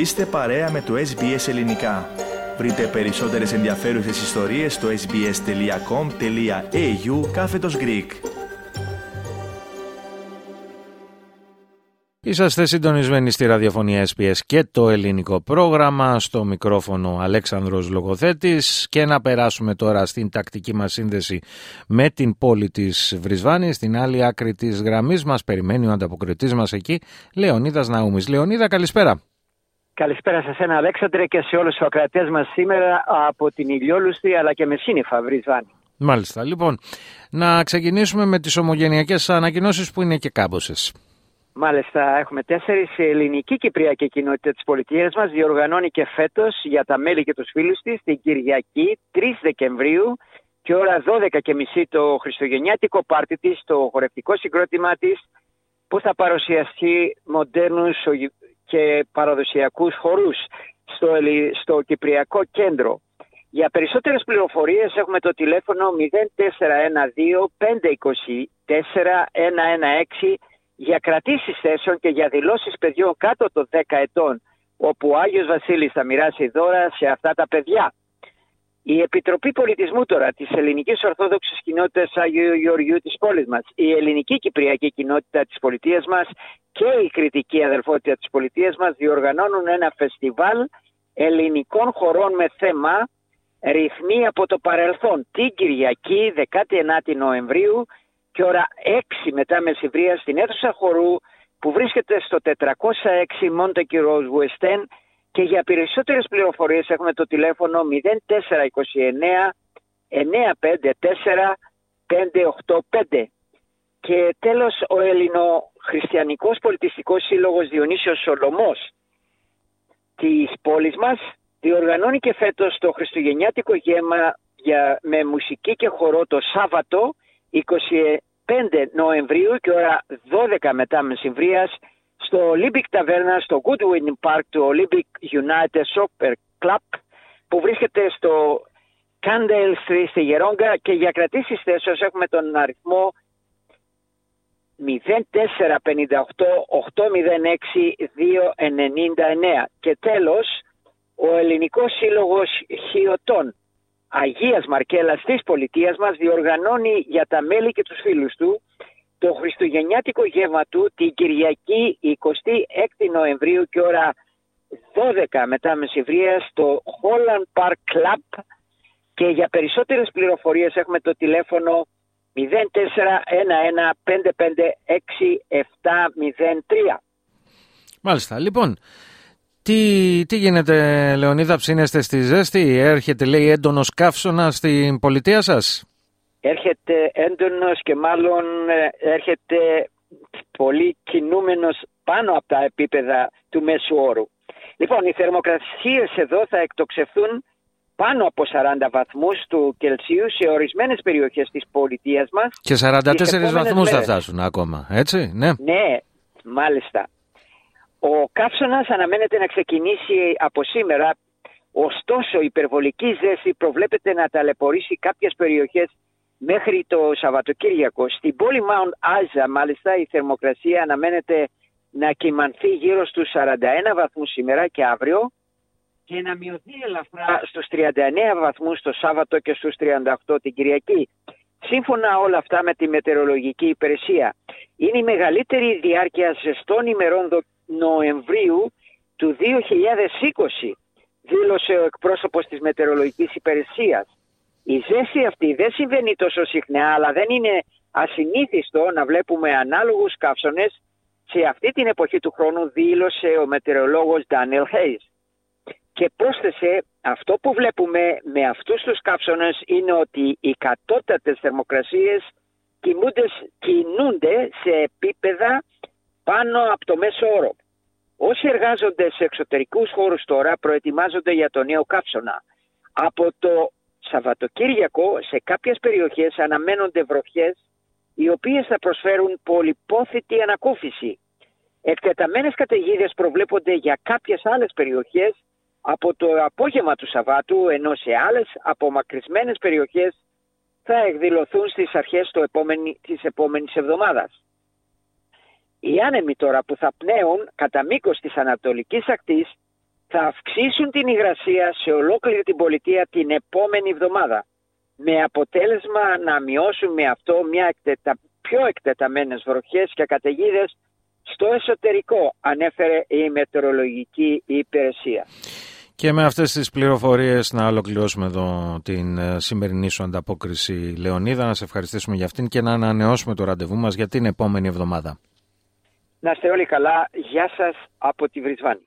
Είστε παρέα με το SBS Ελληνικά. Βρείτε περισσότερες ενδιαφέρουσες ιστορίες στο sbs.com.au κάθετος Greek. Είσαστε συντονισμένοι στη ραδιοφωνία SPS και το ελληνικό πρόγραμμα στο μικρόφωνο Αλέξανδρος Λογοθέτης και να περάσουμε τώρα στην τακτική μας σύνδεση με την πόλη της Βρισβάνης στην άλλη άκρη της γραμμής μας περιμένει ο ανταποκριτής μας εκεί Λεωνίδας Ναούμης. Λεωνίδα καλησπέρα. Καλησπέρα σε ένα Αλέξανδρε και σε όλους τους ακρατές μας σήμερα από την ηλιόλουστη αλλά και με σύννεφα Βρισβάνη. Μάλιστα. Λοιπόν, να ξεκινήσουμε με τις ομογενειακές ανακοινώσεις που είναι και κάμποσες. Μάλιστα, έχουμε τέσσερις. Η ελληνική κυπριακή κοινότητα της πολιτείας μας διοργανώνει και φέτος για τα μέλη και τους φίλους της την Κυριακή 3 Δεκεμβρίου και ώρα 12.30 το Χριστουγεννιάτικο πάρτι της, το χορευτικό συγκρότημά της, που θα παρουσιαστεί μοντέρνου και παραδοσιακούς χορούς στο, στο Κυπριακό Κέντρο. Για περισσότερες πληροφορίες έχουμε το τηλέφωνο 0412-524-116 για κρατήσεις θέσεων και για δηλώσεις παιδιών κάτω των 10 ετών όπου ο Άγιος Βασίλης θα μοιράσει δώρα σε αυτά τα παιδιά. Η Επιτροπή Πολιτισμού τώρα της Ελληνικής Ορθόδοξης Κοινότητας Άγιου Γεωργιού της πόλης μας, η Ελληνική Κυπριακή Κοινότητα της πολιτείας μας και η Κριτική Αδελφότητα της πολιτείας μας διοργανώνουν ένα φεστιβάλ ελληνικών χωρών με θέμα ρυθμοί από το παρελθόν την Κυριακή 19 Νοεμβρίου και ώρα 6 μετά μεσημβρία στην αίθουσα χορού που βρίσκεται στο 406 Montague Rose West End και για περισσότερες πληροφορίες έχουμε το τηλέφωνο 0429 954 585. Και τέλος ο Ελληνοχριστιανικός Πολιτιστικός Σύλλογος Διονύσιος Σολομός της πόλης μας διοργανώνει και φέτος το Χριστουγεννιάτικο γέμα για, με μουσική και χορό το Σάββατο 25 Νοεμβρίου και ώρα 12 μετά μεσημβρίας στο Olympic Ταβέρνα, στο Goodwin Park του Olympic United Soccer Club που βρίσκεται στο Candle Street στη Γερόγκα. Και για κρατήσεις θέσεως έχουμε τον αριθμό 0458 806 299 και τέλος ο Ελληνικός Σύλλογος Χιωτών Αγίας Μαρκέλας της πολιτείας μας διοργανώνει για τα μέλη και τους φίλους του το Χριστουγεννιάτικο γεύμα του την Κυριακή 26 Νοεμβρίου και ώρα 12 μετά μεσημβρία στο Holland Park Club και για περισσότερες πληροφορίες έχουμε το τηλέφωνο 0411-556-703. Μάλιστα. Λοιπόν, τι, τι γίνεται Λεωνίδα, ψήνεστε στη ζέστη, έρχεται λέει έντονος καύσωνας στην πολιτεία σας; Έρχεται έντονος και μάλλον ε, έρχεται πολύ κινούμενος πάνω από τα επίπεδα του μέσου όρου. Λοιπόν, οι θερμοκρασίες εδώ θα εκτοξευθούν πάνω από 40 βαθμούς του Κελσίου σε ορισμένες περιοχές της πολιτείας μας. Και 44 βαθμούς θα φτάσουν ακόμα, έτσι, ναι. Ναι, μάλιστα. Ο καύσωνας αναμένεται να ξεκινήσει από σήμερα, ωστόσο η υπερβολική ζέση προβλέπεται να ταλαιπωρήσει κάποιες περιοχές μέχρι το Σαββατοκύριακο. Στην πόλη Mount Άζα μάλιστα η θερμοκρασία αναμένεται να κυμανθεί γύρω στους 41 βαθμούς σήμερα και αύριο και να μειωθεί ελαφρά στους 39 βαθμούς το Σάββατο και στους 38 την Κυριακή. Σύμφωνα όλα αυτά με τη μετεωρολογική υπηρεσία, είναι η μεγαλύτερη διάρκεια ζεστών ημερών Νοεμβρίου του 2020, δήλωσε ο εκπρόσωπος της μετεωρολογικής υπηρεσίας. Η ζέση αυτή δεν συμβαίνει τόσο συχνά, αλλά δεν είναι ασυνήθιστο να βλέπουμε ανάλογους καύσονες σε αυτή την εποχή του χρόνου, δήλωσε ο μετεωρολόγος Daniel Hayes. Και πρόσθεσε, αυτό που βλέπουμε με αυτούς τους καύσονες είναι ότι οι κατώτατες θερμοκρασίες κινούνται σε επίπεδα πάνω από το μέσο όρο. Όσοι εργάζονται σε εξωτερικούς χώρους τώρα προετοιμάζονται για το νέο καύσωνα. Από το Σαββατοκύριακο σε κάποιες περιοχές αναμένονται βροχές οι οποίες θα προσφέρουν πολυπόθητη ανακούφιση. Εκτεταμένες καταιγίδες προβλέπονται για κάποιες άλλες περιοχές από το απόγευμα του Σαββάτου ενώ σε άλλες απομακρυσμένες περιοχές θα εκδηλωθούν στις αρχές του επόμενη, της επόμενης εβδομάδας. Οι άνεμοι τώρα που θα πνέουν κατά μήκος της ανατολικής ακτής θα αυξήσουν την υγρασία σε ολόκληρη την πολιτεία την επόμενη εβδομάδα με αποτέλεσμα να μειώσουν με αυτό μια εκτετα... πιο εκτεταμένες βροχές και καταιγίδες στο εσωτερικό, ανέφερε η Μετεωρολογική Υπηρεσία. Και με αυτές τις πληροφορίες να ολοκληρώσουμε εδώ την ε, σημερινή σου ανταπόκριση Λεωνίδα, να σε ευχαριστήσουμε για αυτήν και να ανανεώσουμε το ραντεβού μας για την επόμενη εβδομάδα. Να είστε όλοι καλά. Γεια σας από τη Βρισβάνη.